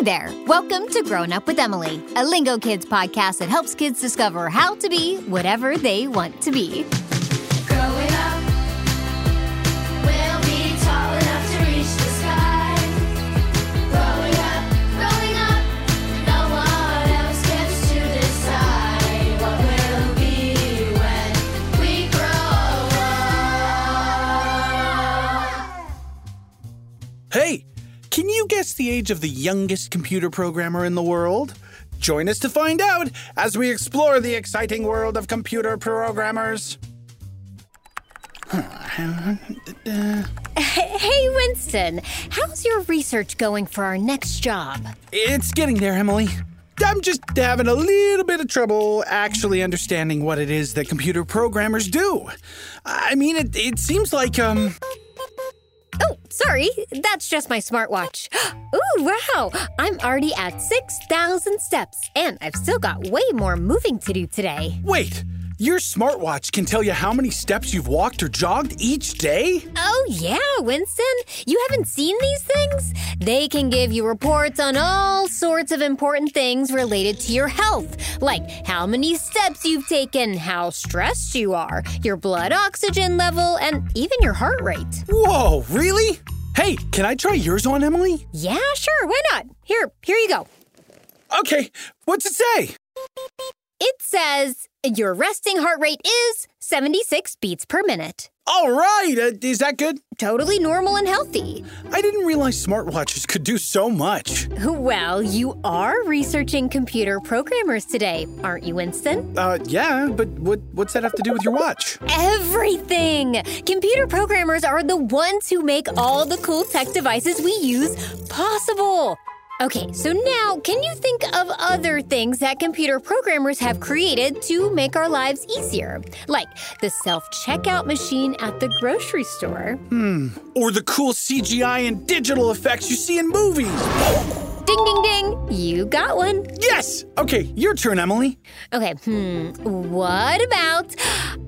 Hey there! Welcome to Growin' Up with Emily, a Lingokids podcast that helps kids discover how to be whatever they want to be. Can you guess the age of the youngest computer programmer in the world? Join us to find out as we explore the exciting world of computer programmers. Hey, Winston, how's your research going for our next job? It's getting there, Emily. I'm just having a little bit of trouble actually understanding what it is that computer programmers do. I mean, it, it seems like, um, Oh, sorry, that's just my smartwatch. Ooh, wow! I'm already at 6,000 steps, and I've still got way more moving to do today. wait, your smartwatch can tell you how many steps you've walked or jogged each day? Oh, yeah, Winston. You haven't seen these things? They can give you reports on all sorts of important things related to your health, like how many steps you've taken, how stressed you are, your blood oxygen level, and even your heart rate. Whoa, really? Hey, can I try yours on, Emily? Yeah, sure, why not? Here, here you go. Okay, what's it say? It says your resting heart rate is 76 beats per minute. All right, uh, is that good? Totally normal and healthy. I didn't realize smartwatches could do so much. Well, you are researching computer programmers today, aren't you, Winston? Uh, yeah, but what what's that have to do with your watch? Everything! Computer programmers are the ones who make all the cool tech devices we use possible. Okay, so now can you think of other things that computer programmers have created to make our lives easier? Like the self checkout machine at the grocery store. Or the cool CGI and digital effects you see in movies? Ding, ding, ding! You got one. Yes! Okay, your turn, Emily. Okay, hmm. What about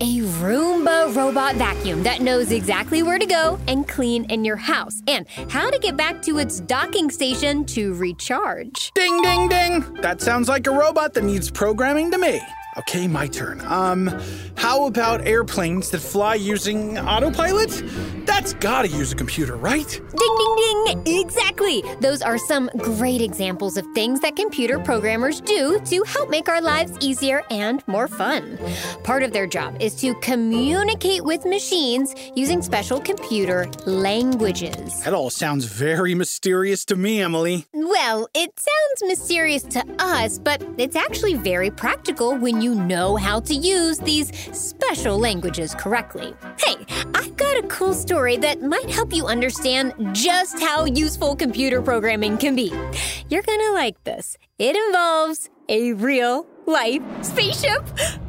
a Roomba robot vacuum that knows exactly where to go and clean in your house and how to get back to its docking station to recharge? Ding, ding, ding! That sounds like a robot that needs programming to me. Okay, my turn. Um, how about airplanes that fly using autopilot? That's gotta use a computer, right? Ding, ding, ding! Exactly! Those are some great examples of things that computer programmers do to help make our lives easier and more fun. Part of their job is to communicate with machines using special computer languages. That all sounds very mysterious to me, Emily. Well, it sounds mysterious to us, but it's actually very practical when you know how to use these special languages correctly. Hey, I've got a cool story that might help you understand just how useful computer programming can be. You're gonna like this. It involves a real life spaceship.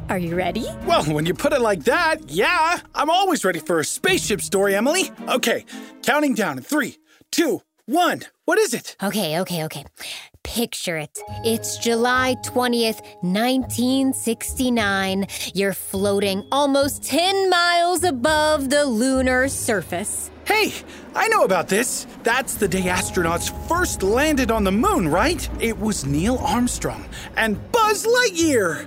Are you ready? Well, when you put it like that, yeah, I'm always ready for a spaceship story, Emily. Okay, counting down in three, two, one. What is it? Okay, okay, okay. Picture it. It's July 20th, 1969. You're floating almost 10 miles above the lunar surface. Hey, I know about this. That's the day astronauts first landed on the moon, right? It was Neil Armstrong and Buzz Lightyear.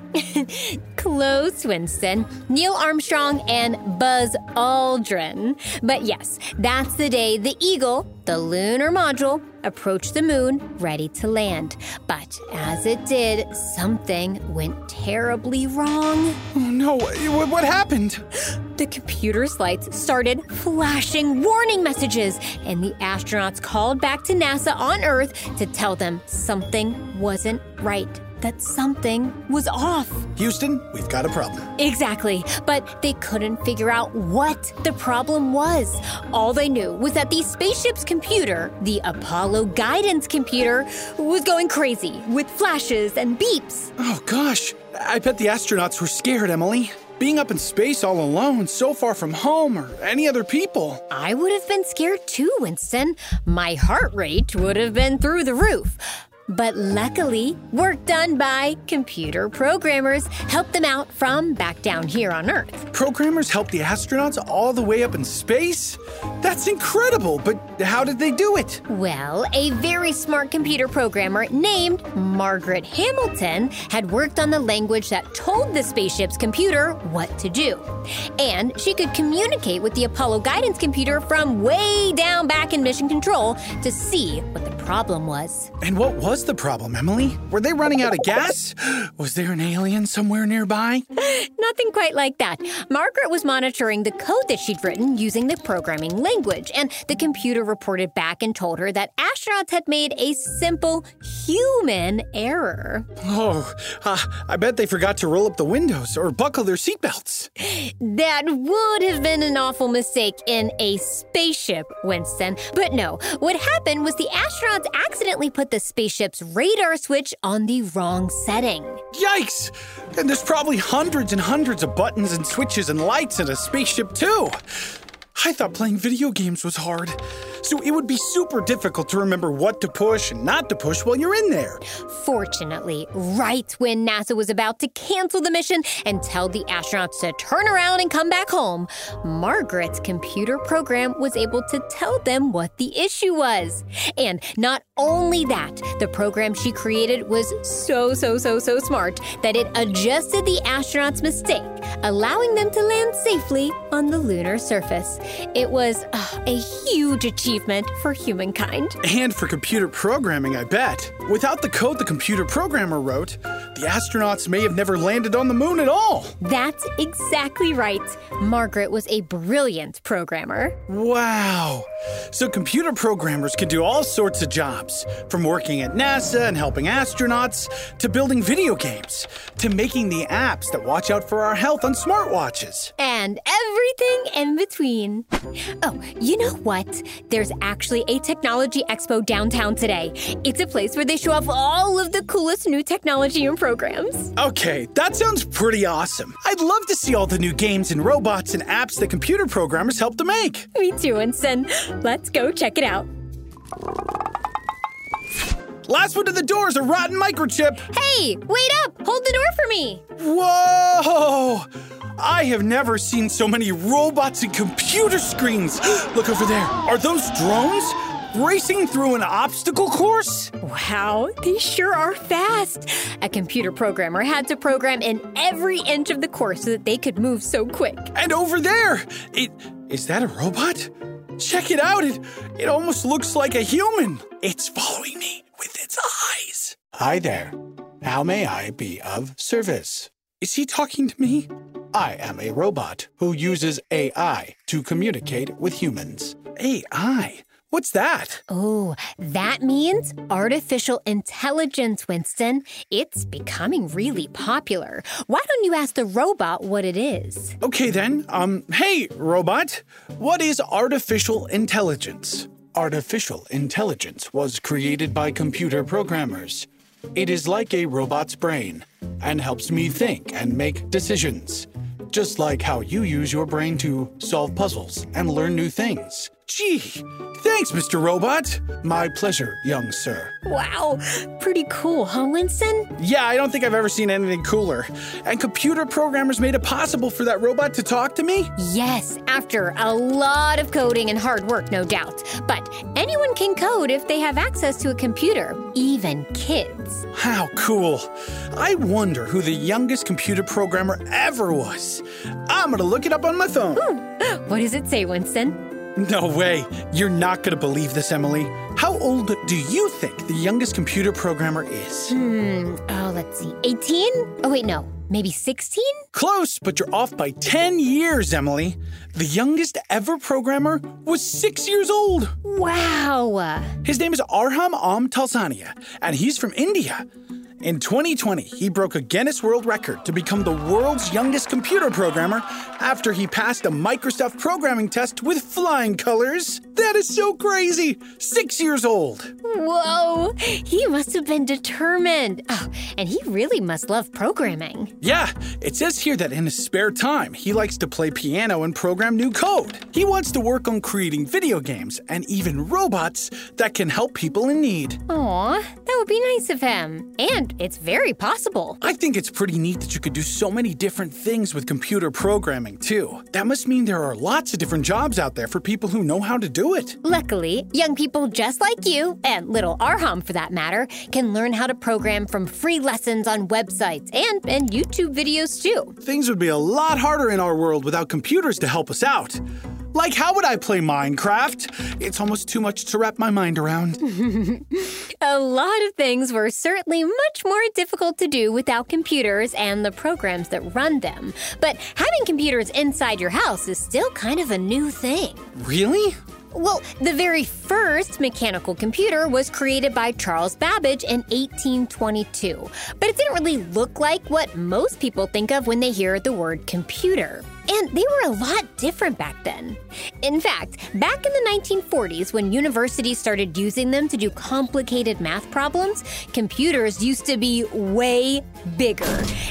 Close, Winston. Neil Armstrong and Buzz Aldrin. But yes, that's the day the Eagle, the lunar module, approached the moon ready to land. But as it did, something went terribly wrong. Oh no, what, what happened? The computer's lights started flashing warning messages, and the astronauts called back to NASA on Earth to tell them something wasn't right. That something was off. Houston, we've got a problem. Exactly, but they couldn't figure out what the problem was. All they knew was that the spaceship's computer, the Apollo guidance computer, was going crazy with flashes and beeps. Oh gosh, I bet the astronauts were scared, Emily. Being up in space all alone, so far from home or any other people. I would have been scared too, Winston. My heart rate would have been through the roof. But luckily, work done by computer programmers helped them out from back down here on Earth. Programmers helped the astronauts all the way up in space? That's incredible, but how did they do it? Well, a very smart computer programmer named Margaret Hamilton had worked on the language that told the spaceship's computer what to do. And she could communicate with the Apollo guidance computer from way down back in mission control to see what the problem was. And what was the problem, Emily? Were they running out of gas? Was there an alien somewhere nearby? Nothing quite like that. Margaret was monitoring the code that she'd written using the programming language, and the computer reported back and told her that astronauts had made a simple human error. Oh, uh, I bet they forgot to roll up the windows or buckle their seatbelts. That would have been an awful mistake in a spaceship, Winston. But no, what happened was the astronauts accidentally put the spaceship's radar switch on the wrong setting. Yikes! And there's probably hundreds and hundreds of buttons and switches and lights in a spaceship, too. I thought playing video games was hard. So it would be super difficult to remember what to push and not to push while you're in there. Fortunately, right when NASA was about to cancel the mission and tell the astronauts to turn around and come back home, Margaret's computer program was able to tell them what the issue was. And not only that, the program she created was so, so, so, so smart that it adjusted the astronauts' mistake, allowing them to land safely on the lunar surface. It was uh, a huge achievement for humankind. And for computer programming, I bet. Without the code the computer programmer wrote, the astronauts may have never landed on the moon at all. That's exactly right. Margaret was a brilliant programmer. Wow. So computer programmers can do all sorts of jobs, from working at NASA and helping astronauts, to building video games, to making the apps that watch out for our health on smartwatches. And everything in between. Oh, you know what? There's actually a technology expo downtown today. It's a place where they show off all of the coolest new technology and programs. Okay, that sounds pretty awesome. I'd love to see all the new games and robots and apps that computer programmers help to make. Me too, Winston. Let's go check it out. Last one to the door is a rotten microchip. Hey, wait up! Hold the door for me. Whoa! I have never seen so many robots and computer screens. Look over there. Are those drones? Racing through an obstacle course? Wow, they sure are fast. A computer programmer had to program in every inch of the course so that they could move so quick. And over there, it is that a robot? Check it out. It it almost looks like a human. It's following me with its eyes. Hi there. How may I be of service? Is he talking to me? I am a robot who uses AI to communicate with humans. AI. What's that? Oh, that means artificial intelligence, Winston. It's becoming really popular. Why don't you ask the robot what it is? Okay then. Um hey, robot. What is artificial intelligence? Artificial intelligence was created by computer programmers. It is like a robot's brain and helps me think and make decisions, just like how you use your brain to solve puzzles and learn new things. Gee, thanks, Mr. Robot. My pleasure, young sir. Wow, pretty cool, huh, Winston? Yeah, I don't think I've ever seen anything cooler. And computer programmers made it possible for that robot to talk to me? Yes, after a lot of coding and hard work, no doubt. But anyone can code if they have access to a computer, even kids. How cool. I wonder who the youngest computer programmer ever was. I'm gonna look it up on my phone. Hmm. What does it say, Winston? No way. You're not gonna believe this, Emily. How old do you think the youngest computer programmer is? Hmm, oh, let's see. 18? Oh, wait, no. Maybe 16? Close, but you're off by 10 years, Emily. The youngest ever programmer was six years old. Wow. His name is Arham Om Talsania, and he's from India. In 2020, he broke a Guinness World Record to become the world's youngest computer programmer after he passed a Microsoft programming test with flying colors. That is so crazy! Six years old. Whoa, he must have been determined. Oh, and he really must love programming. Yeah, it says here that in his spare time, he likes to play piano and program new code. He wants to work on creating video games and even robots that can help people in need. Aw, that would be nice of him. And it's very possible. I think it's pretty neat that you could do so many different things with computer programming, too. That must mean there are lots of different jobs out there for people who know how to do it. Luckily, young people just like you, and little Arham for that matter, can learn how to program from free lessons on websites and, and YouTube videos too. Things would be a lot harder in our world without computers to help us out. Like, how would I play Minecraft? It's almost too much to wrap my mind around. A lot of things were certainly much more difficult to do without computers and the programs that run them. But having computers inside your house is still kind of a new thing. really? Well, the very first mechanical computer was created by Charles Babbage in 1822, but it didn't really look like what most people think of when they hear the word computer. And they were a lot different back then. In fact, back in the 1940s, when universities started using them to do complicated math problems, computers used to be way bigger.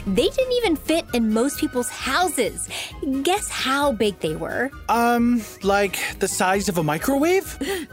They didn't even fit in most people's houses. Guess how big they were? Um, like the size of a microwave?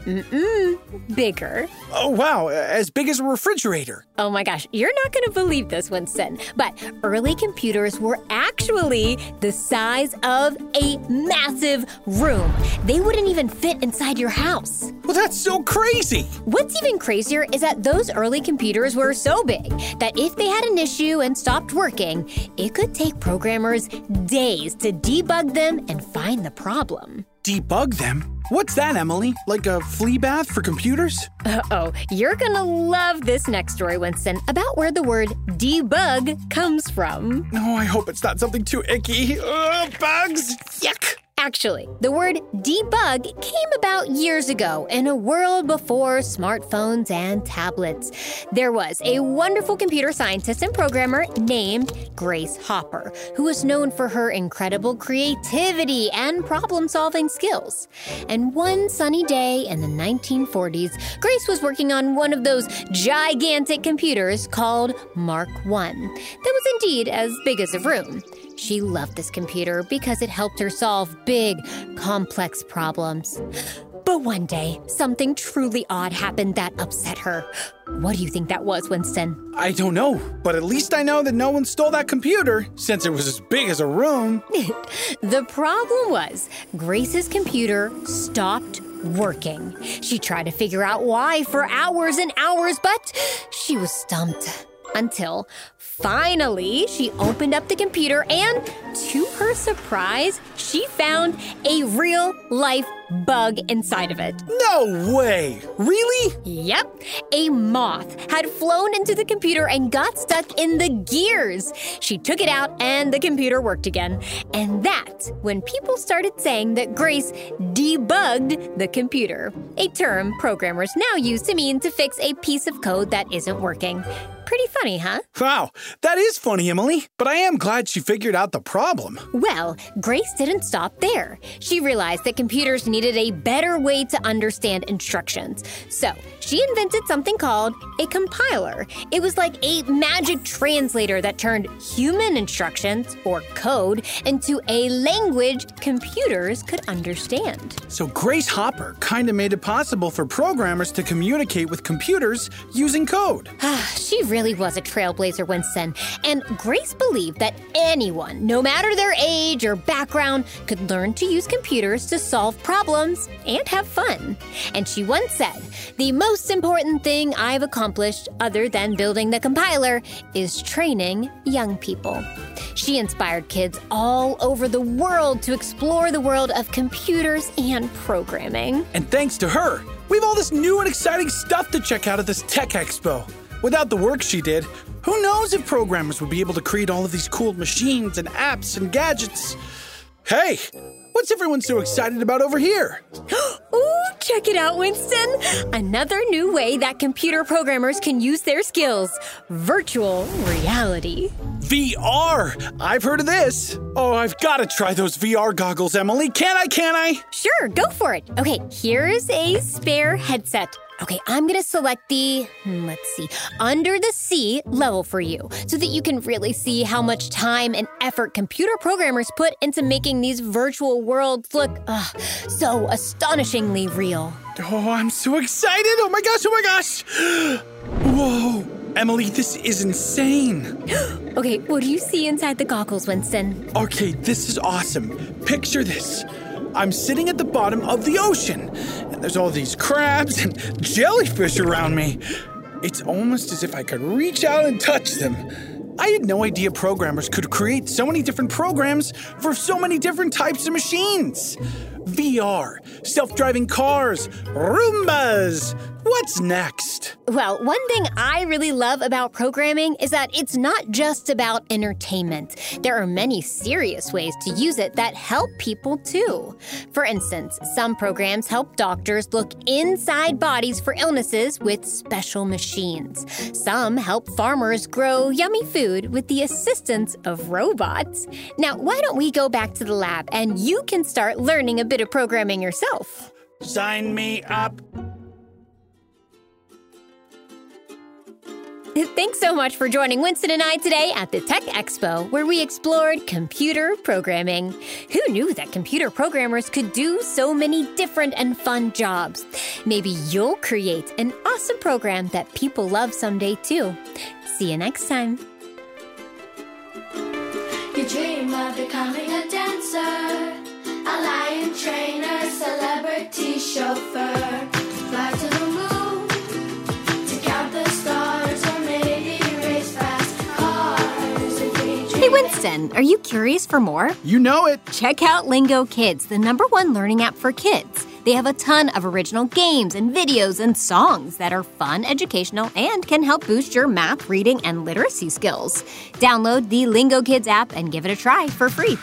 Mm-mm, Bigger. Oh, wow, as big as a refrigerator. Oh my gosh, you're not going to believe this, Winston, but early computers were actually the size of a massive room. They wouldn't even fit inside your house. Well, that's so crazy. What's even crazier is that those early computers were so big that if they had an issue and stopped working, it could take programmers days to debug them and find the problem. Debug them? What's that, Emily? Like a flea bath for computers? Uh oh, you're gonna love this next story, Winston, about where the word debug comes from. No, I hope it's not something too icky. Ugh, bugs! Yuck! Actually, the word debug came about years ago in a world before smartphones and tablets. There was a wonderful computer scientist and programmer named Grace Hopper, who was known for her incredible creativity and problem solving skills. And one sunny day in the 1940s, Grace was working on one of those gigantic computers called Mark I, that was indeed as big as a room. She loved this computer because it helped her solve big, complex problems. But one day, something truly odd happened that upset her. What do you think that was, Winston? I don't know, but at least I know that no one stole that computer since it was as big as a room. The problem was Grace's computer stopped working. She tried to figure out why for hours and hours, but she was stumped. Until finally, she opened up the computer and, to her surprise, she found a real life bug inside of it. No way! Really? Yep, a moth had flown into the computer and got stuck in the gears. She took it out and the computer worked again. And that's when people started saying that Grace debugged the computer, a term programmers now use to mean to fix a piece of code that isn't working. Pretty funny, huh? Wow, that is funny, Emily. But I am glad she figured out the problem. Well, Grace didn't stop there. She realized that computers needed a better way to understand instructions. So, she invented something called a compiler. It was like a magic translator that turned human instructions, or code, into a language computers could understand. So Grace Hopper kind of made it possible for programmers to communicate with computers using code. she really was a trailblazer, Winston. And Grace believed that anyone, no matter their age or background, could learn to use computers to solve problems and have fun. And she once said, The most important thing I've accomplished, other than building the compiler, is training young people. She inspired kids all over the world to explore the world of computers and programming. And thanks to her, we have all this new and exciting stuff to check out at this Tech Expo. Without the work she did, who knows if programmers would be able to create all of these cool machines and apps and gadgets? Hey, what's everyone so excited about over here? Ooh, check it out, Winston! Another new way that computer programmers can use their skills virtual reality. VR! I've heard of this. Oh, I've got to try those VR goggles, Emily. Can I? Can I? Sure, go for it. Okay, here's a spare headset. Okay, I'm gonna select the, hmm, let's see, under the sea level for you so that you can really see how much time and effort computer programmers put into making these virtual worlds look ugh, so astonishingly real. Oh, I'm so excited. Oh my gosh, oh my gosh. Whoa. Emily, this is insane. Okay, what do you see inside the goggles, Winston? Okay, this is awesome. Picture this. I'm sitting at the bottom of the ocean, and there's all these crabs and jellyfish around me. It's almost as if I could reach out and touch them. I had no idea programmers could create so many different programs for so many different types of machines. VR, self driving cars, Roombas. What's next? Well, one thing I really love about programming is that it's not just about entertainment. There are many serious ways to use it that help people too. For instance, some programs help doctors look inside bodies for illnesses with special machines. Some help farmers grow yummy food with the assistance of robots. Now, why don't we go back to the lab and you can start learning a bit of programming yourself? Sign me up. Thanks so much for joining Winston and I today at the Tech Expo, where we explored computer programming. Who knew that computer programmers could do so many different and fun jobs? Maybe you'll create an awesome program that people love someday too. See you next time. You dream of becoming a dancer, a lion trainer, celebrity chauffeur. Winston, are you curious for more? You know it. Check out Lingokids, the number one learning app for kids. They have a ton of original games and videos and songs that are fun, educational, and can help boost your math, reading, and literacy skills. Download the Lingokids app and give it a try for free.